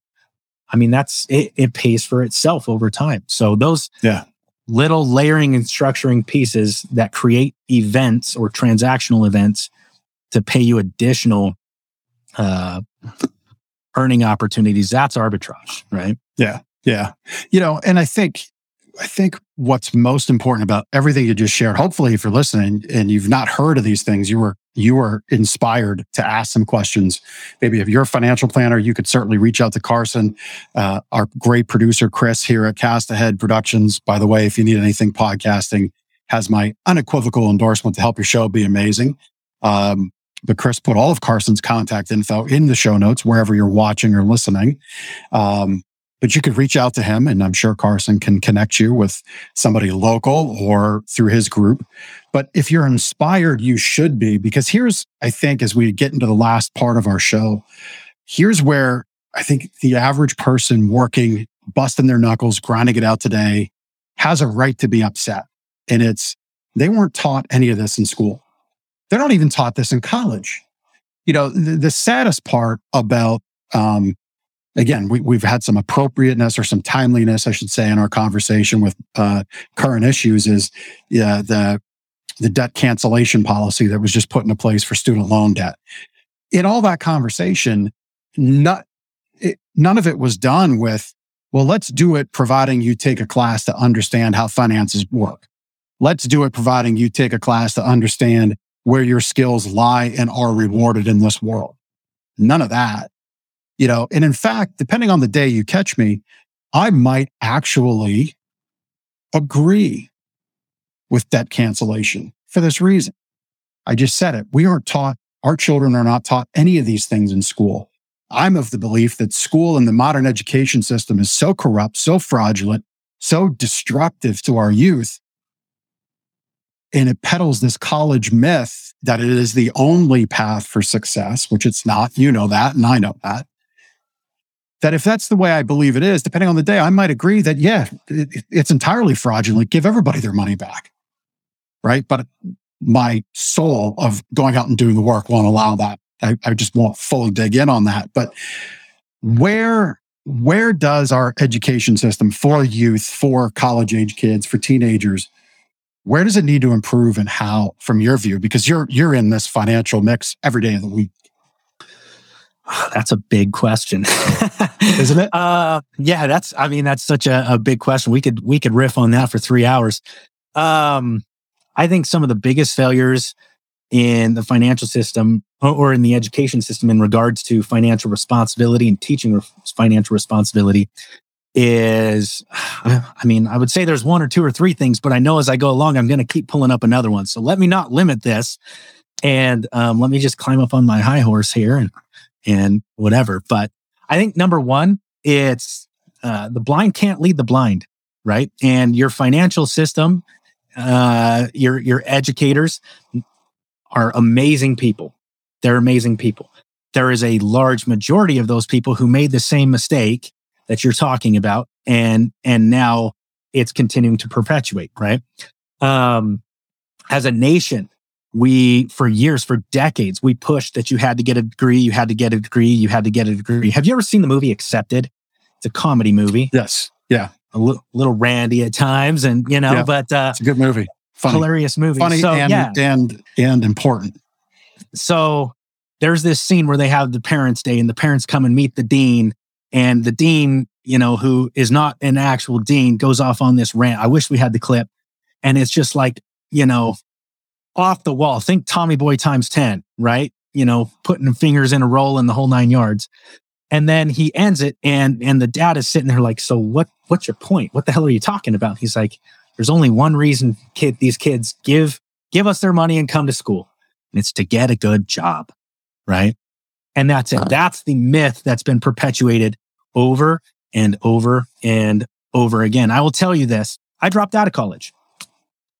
I mean, that's it, it pays for itself over time. So those yeah. little layering and structuring pieces that create events or transactional events to pay you additional uh, earning opportunities. That's arbitrage, right? Yeah, yeah. You know, and I think I think what's most important about everything you just shared. Hopefully, if you're listening and you've not heard of these things, you were you were inspired to ask some questions. Maybe if you're a financial planner, you could certainly reach out to Carson, uh, our great producer Chris here at Cast Ahead Productions. By the way, if you need anything podcasting, has my unequivocal endorsement to help your show be amazing. Um, but Chris put all of Carson's contact info in the show notes wherever you're watching or listening. Um, but you could reach out to him, and I'm sure Carson can connect you with somebody local or through his group. But if you're inspired, you should be, because here's, I think, as we get into the last part of our show, here's where I think the average person working, busting their knuckles, grinding it out today, has a right to be upset. And it's, they weren't taught any of this in school. They're not even taught this in college. You know, the, the saddest part about, um, again, we, we've had some appropriateness or some timeliness, I should say, in our conversation with uh, current issues is yeah, the the debt cancellation policy that was just put into place for student loan debt. In all that conversation, not, it, none of it was done with, well, let's do it providing you take a class to understand how finances work. Let's do it providing you take a class to understand where your skills lie and are rewarded in this world. None of that. You know, and in fact, depending on the day you catch me, I might actually agree with debt cancellation for this reason. I just said it. We aren't taught, our children are not taught any of these things in school. I'm of the belief that school and the modern education system is so corrupt, so fraudulent, so destructive to our youth. And it peddles this college myth that it is the only path for success, which it's not. You know that, and I know that. That if that's the way I believe it is, depending on the day, I might agree that, yeah, it, it's entirely fraudulent. Give everybody their money back right? But my soul of going out and doing the work won't allow that. I, I just won't fully dig in on that. But where where does our education system for youth, for college age kids, for teenagers, where does it need to improve and how from your view? Because you're you're in this financial mix every day of the week. That's a big question, isn't it? Uh, yeah, that's. I mean, that's such a, a big question. We could we could riff on that for three hours. Um, I think some of the biggest failures in the financial system or in the education system in regards to financial responsibility and teaching re- financial responsibility is I mean, I would say there's one or two or three things, but I know as I go along, I'm going to keep pulling up another one. So let me not limit this. And um, let me just climb up on my high horse here and, and whatever. But I think number one, it's uh, the blind can't lead the blind, right? And your financial system uh, your your educators are amazing people. They're amazing people. There is a large majority of those people who made the same mistake that you're talking about, and and now it's continuing to perpetuate. Right? Um, as a nation, we for years, for decades, we pushed that you had to get a degree, you had to get a degree, you had to get a degree. Have you ever seen the movie Accepted? It's a comedy movie. Yes. Yeah a little, little randy at times, and you know, yeah, but uh, it's a good movie, Funny. hilarious movie, funny so, and yeah. and and important. So there's this scene where they have the parents' day, and the parents come and meet the dean, and the dean, you know, who is not an actual dean, goes off on this rant. I wish we had the clip, and it's just like you know, off the wall. Think Tommy Boy times ten, right? You know, putting fingers in a roll and the whole nine yards. And then he ends it, and and the dad is sitting there like, so what? What's your point? What the hell are you talking about? He's like, there's only one reason kid these kids give give us their money and come to school, and it's to get a good job, right? And that's it. That's the myth that's been perpetuated over and over and over again. I will tell you this: I dropped out of college.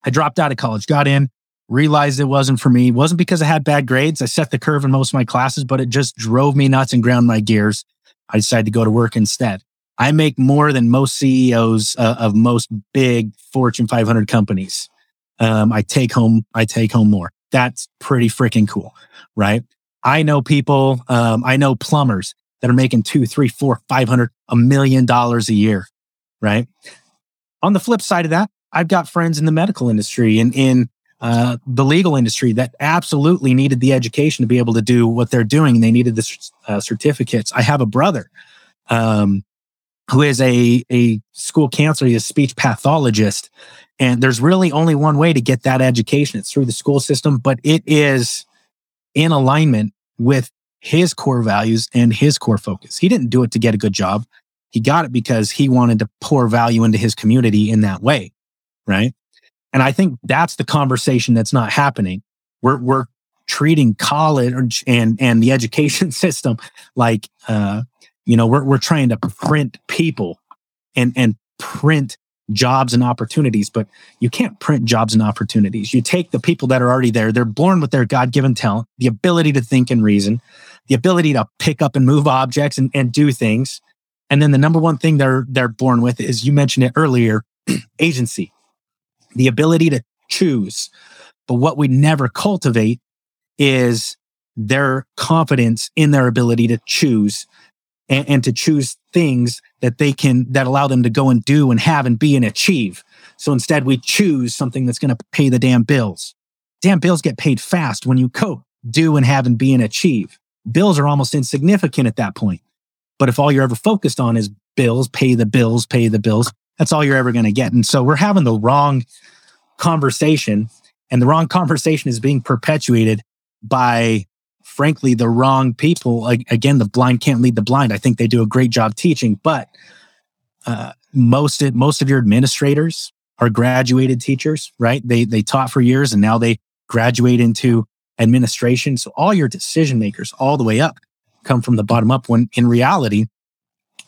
I dropped out of college, got in, realized it wasn't for me. It wasn't because I had bad grades. I set the curve in most of my classes, but it just drove me nuts and ground my gears. I decided to go to work instead. I make more than most CEOs uh, of most big Fortune 500 companies. Um, I take home, I take home more. That's pretty freaking cool, right? I know people, um, I know plumbers that are making two, three, four, five hundred, a million dollars a year, right? On the flip side of that, I've got friends in the medical industry and in uh, the legal industry that absolutely needed the education to be able to do what they're doing. They needed the uh, certificates. I have a brother um, who is a, a school counselor, he's a speech pathologist. And there's really only one way to get that education. It's through the school system, but it is in alignment with his core values and his core focus. He didn't do it to get a good job. He got it because he wanted to pour value into his community in that way. Right. And I think that's the conversation that's not happening. We're, we're treating college and, and the education system like, uh, you know, we're, we're trying to print people and, and print jobs and opportunities, but you can't print jobs and opportunities. You take the people that are already there. They're born with their God given talent, the ability to think and reason, the ability to pick up and move objects and, and do things. And then the number one thing they're, they're born with is you mentioned it earlier, agency the ability to choose. But what we never cultivate is their confidence in their ability to choose and, and, to choose things that they can that allow them to go and do and have and be and achieve. So instead we choose something that's going to pay the damn bills. Damn bills get paid fast when you go do and have and be and achieve. Bills are almost insignificant at that point. But if all you're ever focused on is bills, pay the bills, pay the bills, that's all you're ever going to get. And so we're having the wrong conversation and the wrong conversation is being perpetuated by frankly the wrong people. Again the blind can't lead the blind. I think they do a great job teaching but uh, most most of your administrators are graduated teachers right? They they taught for years and now they graduate into administration. So all your decision makers all the way up come from the bottom up when in reality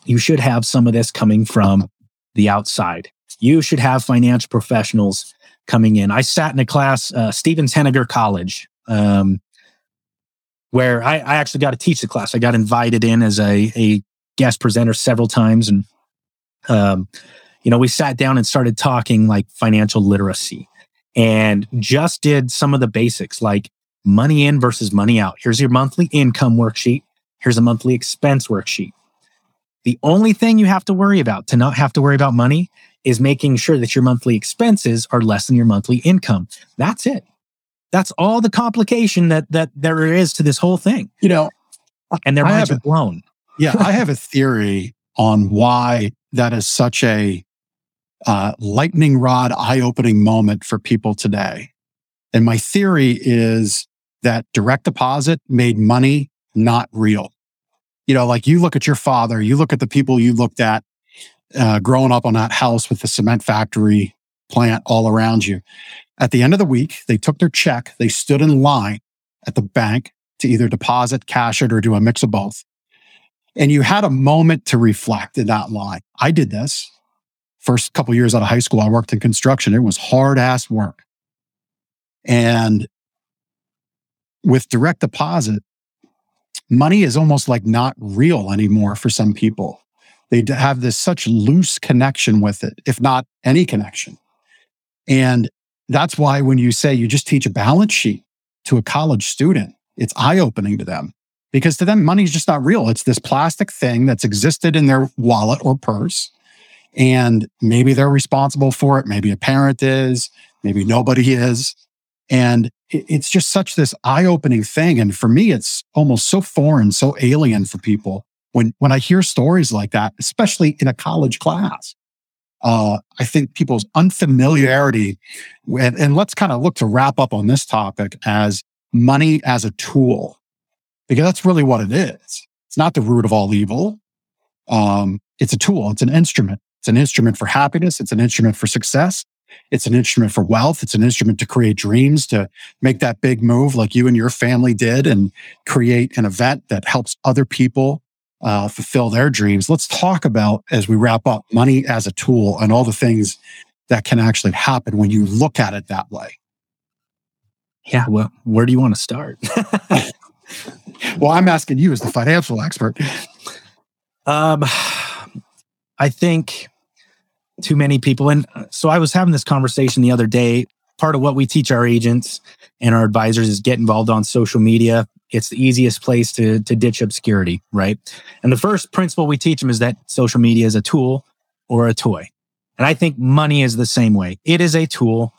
you should have some of this coming from the outside. You should have financial professionals coming in. I sat in a class, uh, Stevens Henager College, um, where I, I, actually got to teach the class. I got invited in as a, a guest presenter several times. And, um, you know, we sat down and started talking like financial literacy and just did some of the basics like money in versus money out. Here's your monthly income worksheet. Here's a monthly expense worksheet. The only thing you have to worry about to not have to worry about money is making sure that your monthly expenses are less than your monthly income. That's it. That's all the complication that that there is to this whole thing. You know, and their minds are blown. yeah, I have a theory on why that is such a uh, lightning rod eye-opening moment for people today. And my theory is that direct deposit made money not real. You know, like you look at your father, you look at the people you looked at uh, growing up on that house with the cement factory plant all around you. At the end of the week, they took their check, they stood in line at the bank to either deposit, cash it, or do a mix of both. And you had a moment to reflect in that line. I did this. First couple years out of high school, I worked in construction. It was hard ass work. And with direct deposit, money is almost like not real anymore for some people. They have this such loose connection with it, if not any connection. And that's why when you say you just teach a balance sheet to a college student, it's eye opening to them because to them, money is just not real. It's this plastic thing that's existed in their wallet or purse. And maybe they're responsible for it. Maybe a parent is, maybe nobody is. And it's just such this eye opening thing. And for me, it's almost so foreign, so alien for people when when I hear stories like that, especially in a college class, uh, I think people's unfamiliarity, and, and let's kind of look to wrap up on this topic as money as a tool, because that's really what it is. It's not the root of all evil. Um, it's a tool. It's an instrument. It's an instrument for happiness. It's an instrument for success. It's an instrument for wealth. It's an instrument to create dreams, to make that big move like you and your family did and create an event that helps other people uh, fulfill their dreams. Let's talk about, as we wrap up, money as a tool and all the things that can actually happen when you look at it that way. Yeah. Well, where do you want to start? well, I'm asking you as the financial expert. Um, I think too many people. And so I was having this conversation the other day. Part of what we teach our agents and our advisors is get involved on social media, it's the easiest place to, to ditch obscurity, right? And the first principle we teach them is that social media is a tool or a toy. And I think money is the same way. It is a tool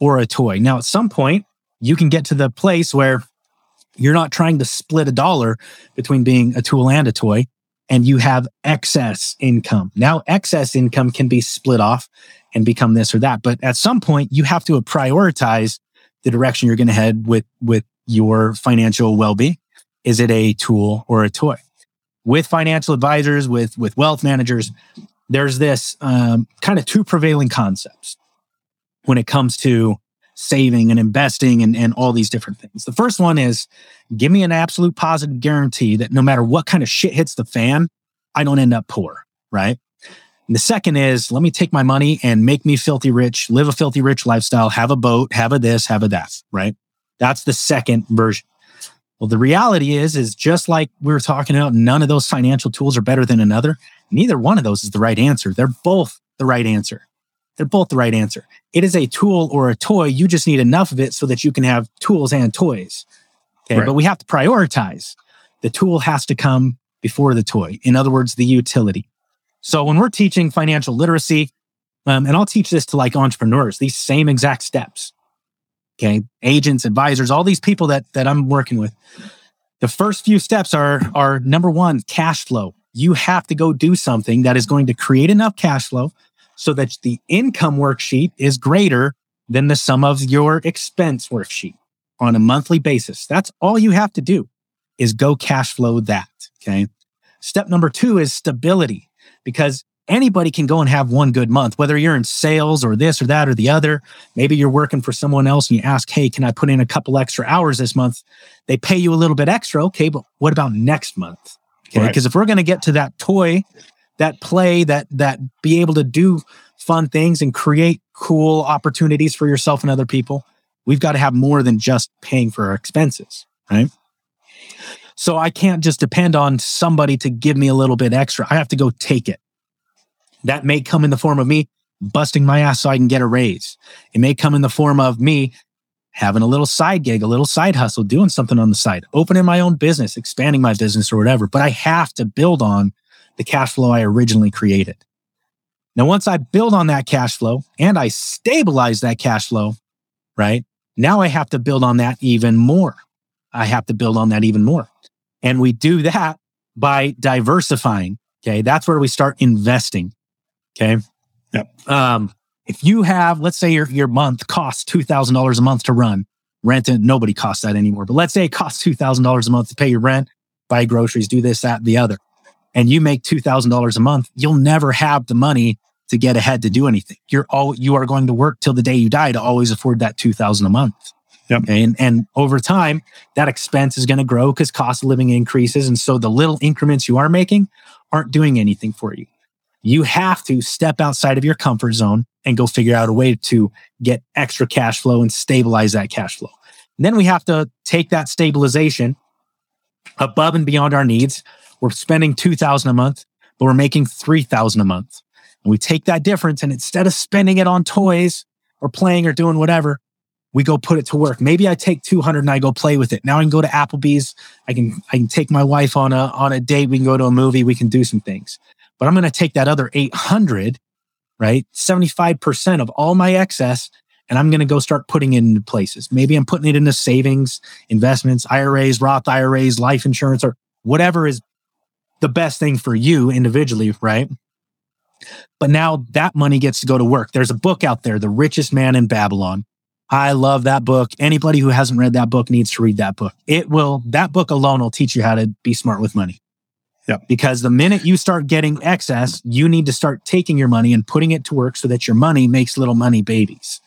or a toy. Now, at some point, you can get to the place where you're not trying to split a dollar between being a tool and a toy, and you have excess income. Now, excess income can be split off and become this or that. But at some point, you have to prioritize the direction you're going to head with, with your financial well-being? Is it a tool or a toy? With financial advisors, with with wealth managers, there's this um, kind of two prevailing concepts when it comes to saving and investing and, and all these different things. The first one is give me an absolute positive guarantee that no matter what kind of shit hits the fan, I don't end up poor, right? And the second is let me take my money and make me filthy rich, live a filthy rich lifestyle, have a boat, have a this, have a that, right? That's the second version. Well, the reality is, is just like we were talking about, none of those financial tools are better than another. Neither one of those is the right answer. They're both the right answer. They're both the right answer. It is a tool or a toy. You just need enough of it so that you can have tools and toys. Okay. Right. But we have to prioritize. The tool has to come before the toy. In other words, the utility. So when we're teaching financial literacy, um, and I'll teach this to like entrepreneurs, these same exact steps. Okay. Agents, advisors, all these people that, that I'm working with. The first few steps are, are number one, cash flow. You have to go do something that is going to create enough cash flow so that the income worksheet is greater than the sum of your expense worksheet on a monthly basis. That's all you have to do is go cash flow that. Okay. Step number two is stability because anybody can go and have one good month, whether you're in sales or this or that or the other. Maybe you're working for someone else and you ask, Hey, can I put in a couple extra hours this month? They pay you a little bit extra. Okay. But what about next month? Okay. Because right. if we're going to get to that toy, that play, that, that be able to do fun things and create cool opportunities for yourself and other people, we've got to have more than just paying for our expenses. Right. So I can't just depend on somebody to give me a little bit extra. I have to go take it. That may come in the form of me busting my ass so I can get a raise. It may come in the form of me having a little side gig, a little side hustle, doing something on the side, opening my own business, expanding my business or whatever. But I have to build on the cash flow I originally created. Now, once I build on that cash flow and I stabilize that cash flow, right? Now I have to build on that even more. I have to build on that even more. And we do that by diversifying. Okay. That's where we start investing. Okay. Yep. Um, if you have, let's say your, your month costs $2,000 a month to run, rent it, nobody costs that anymore. But let's say it costs $2,000 a month to pay your rent, buy groceries, do this, that, the other. And you make $2,000 a month, you'll never have the money to get ahead to do anything. You're all, you are going to work till the day you die to always afford that 2000 a month. Yep. Okay? And, and over time, that expense is going to grow because cost of living increases. And so the little increments you are making aren't doing anything for you. You have to step outside of your comfort zone and go figure out a way to get extra cash flow and stabilize that cash flow. And then we have to take that stabilization above and beyond our needs. We're spending 2000 a month, but we're making 3000 a month. And we take that difference and instead of spending it on toys or playing or doing whatever, we go put it to work. Maybe I take 200 and I go play with it. Now I can go to Applebee's. I can, I can take my wife on a, on a date. We can go to a movie. We can do some things, but I'm going to take that other 800, right? 75% of all my excess. And I'm going to go start putting it into places. Maybe I'm putting it into savings, investments, IRAs, Roth IRAs, life insurance, or whatever is the best thing for you individually, right? But now that money gets to go to work. There's a book out there, The Richest Man in Babylon. I love that book. Anybody who hasn't read that book needs to read that book. It will, that book alone will teach you how to be smart with money. Yeah. Because the minute you start getting excess, you need to start taking your money and putting it to work so that your money makes little money babies.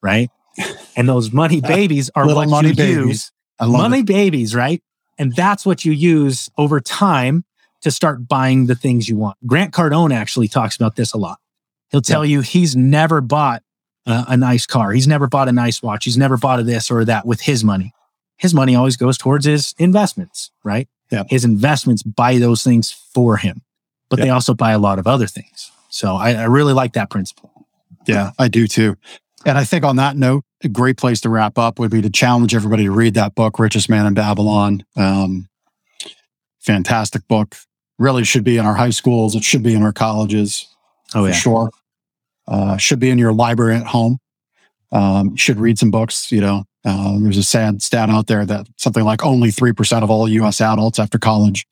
Right. And those money babies are what money you babies. use. money it. babies, right? And that's what you use over time to start buying the things you want. Grant Cardone actually talks about this a lot. He'll tell you he's never bought uh, a nice car. He's never bought a nice watch. He's never bought a this or that with his money. His money always goes towards his investments, right? Yeah. His investments buy those things for him, but yeah. they also buy a lot of other things. So I, I really like that principle. Yeah, I do too. And I think on that note, a great place to wrap up would be to challenge everybody to read that book, Richest Man in Babylon. Um, fantastic book. Really should be in our high schools. It should be in our colleges. Oh, for yeah. sure. Uh, should be in your library at home. Um, should read some books. You know, uh, there's a sad stat out there that something like only 3% of all US adults after college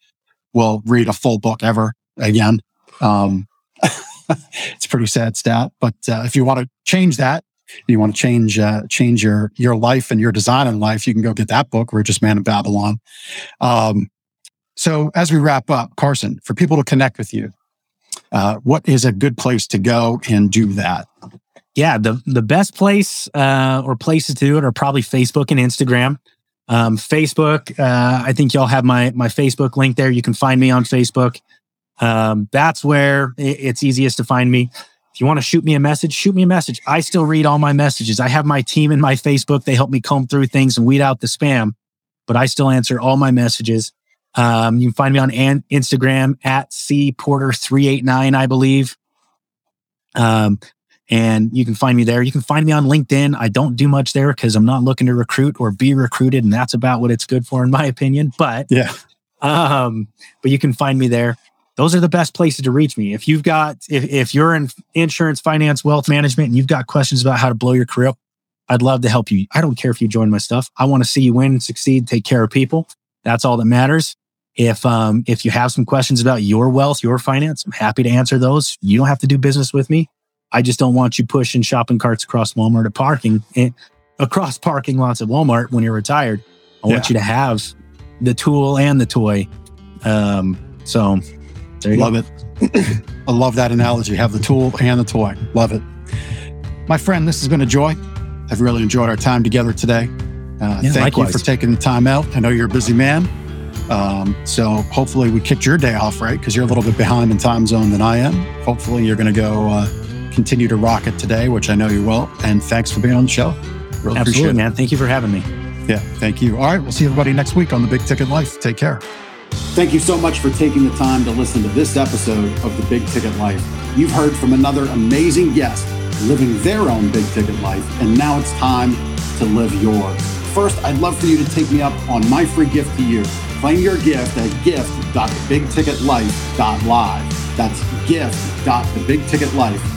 will read a full book ever again. Um, it's a pretty sad stat, but uh, if you want to change that, you want to change uh, change your your life and your design in life, you can go get that book, Richest Man in Babylon. Um, so as we wrap up, Carson, for people to connect with you, uh, what is a good place to go and do that? Yeah, the the best place uh, or places to do it are probably Facebook and Instagram. Um, Facebook, uh, I think y'all have my my Facebook link there. You can find me on Facebook. Um, that's where it's easiest to find me. If you want to shoot me a message, shoot me a message. I still read all my messages. I have my team in my Facebook. They help me comb through things and weed out the spam, but I still answer all my messages. Um, you can find me on an- Instagram at cporter389, I believe. Um, and you can find me there. You can find me on LinkedIn. I don't do much there because I'm not looking to recruit or be recruited, and that's about what it's good for, in my opinion. But yeah, um, but you can find me there. Those are the best places to reach me. If you've got if if you're in insurance, finance, wealth management, and you've got questions about how to blow your career up, I'd love to help you. I don't care if you join my stuff. I want to see you win, succeed, take care of people. That's all that matters. If um if you have some questions about your wealth, your finance, I'm happy to answer those. You don't have to do business with me. I just don't want you pushing shopping carts across Walmart at parking eh, across parking lots at Walmart when you're retired. I yeah. want you to have the tool and the toy. Um, so there you love go. it. I love that analogy. Have the tool and the toy. Love it. My friend, this has been a joy. I've really enjoyed our time together today. Uh, yeah, thank likewise. you for taking the time out. I know you're a busy man. Um, so hopefully we kicked your day off, right? Because you're a little bit behind in time zone than I am. Hopefully you're going to go uh, continue to rock it today, which I know you will. And thanks for being on the show. Really Absolutely, man. Thank you for having me. Yeah, thank you. All right, we'll see everybody next week on the Big Ticket Life. Take care. Thank you so much for taking the time to listen to this episode of The Big Ticket Life. You've heard from another amazing guest living their own big ticket life, and now it's time to live yours. First, I'd love for you to take me up on my free gift to you. Claim your gift at gift.thebigticketlife.live. That's gift.thebigticketlife.live.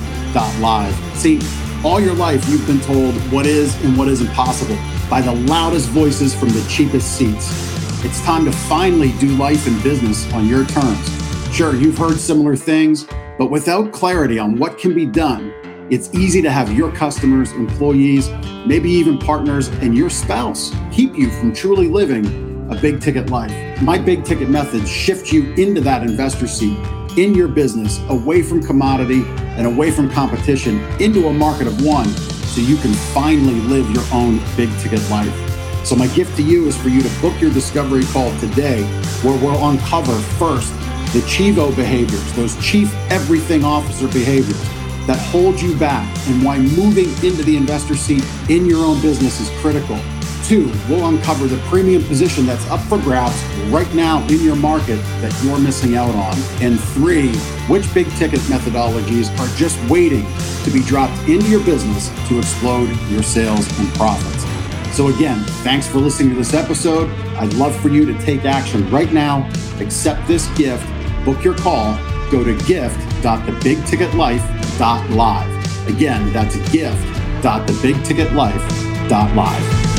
See, all your life you've been told what is and what is impossible by the loudest voices from the cheapest seats. It's time to finally do life and business on your terms. Sure, you've heard similar things, but without clarity on what can be done, it's easy to have your customers, employees, maybe even partners, and your spouse keep you from truly living a big ticket life. My big ticket methods shift you into that investor seat in your business, away from commodity and away from competition, into a market of one, so you can finally live your own big ticket life. So, my gift to you is for you to book your discovery call today, where we'll uncover first the Chivo behaviors, those chief everything officer behaviors that hold you back and why moving into the investor seat in your own business is critical. Two, we'll uncover the premium position that's up for grabs right now in your market that you're missing out on. And three, which big ticket methodologies are just waiting to be dropped into your business to explode your sales and profits. So, again, thanks for listening to this episode. I'd love for you to take action right now, accept this gift, book your call, go to gift.thebigticketlife.com gift.live. Again, that's gift.thebigticketlife.live.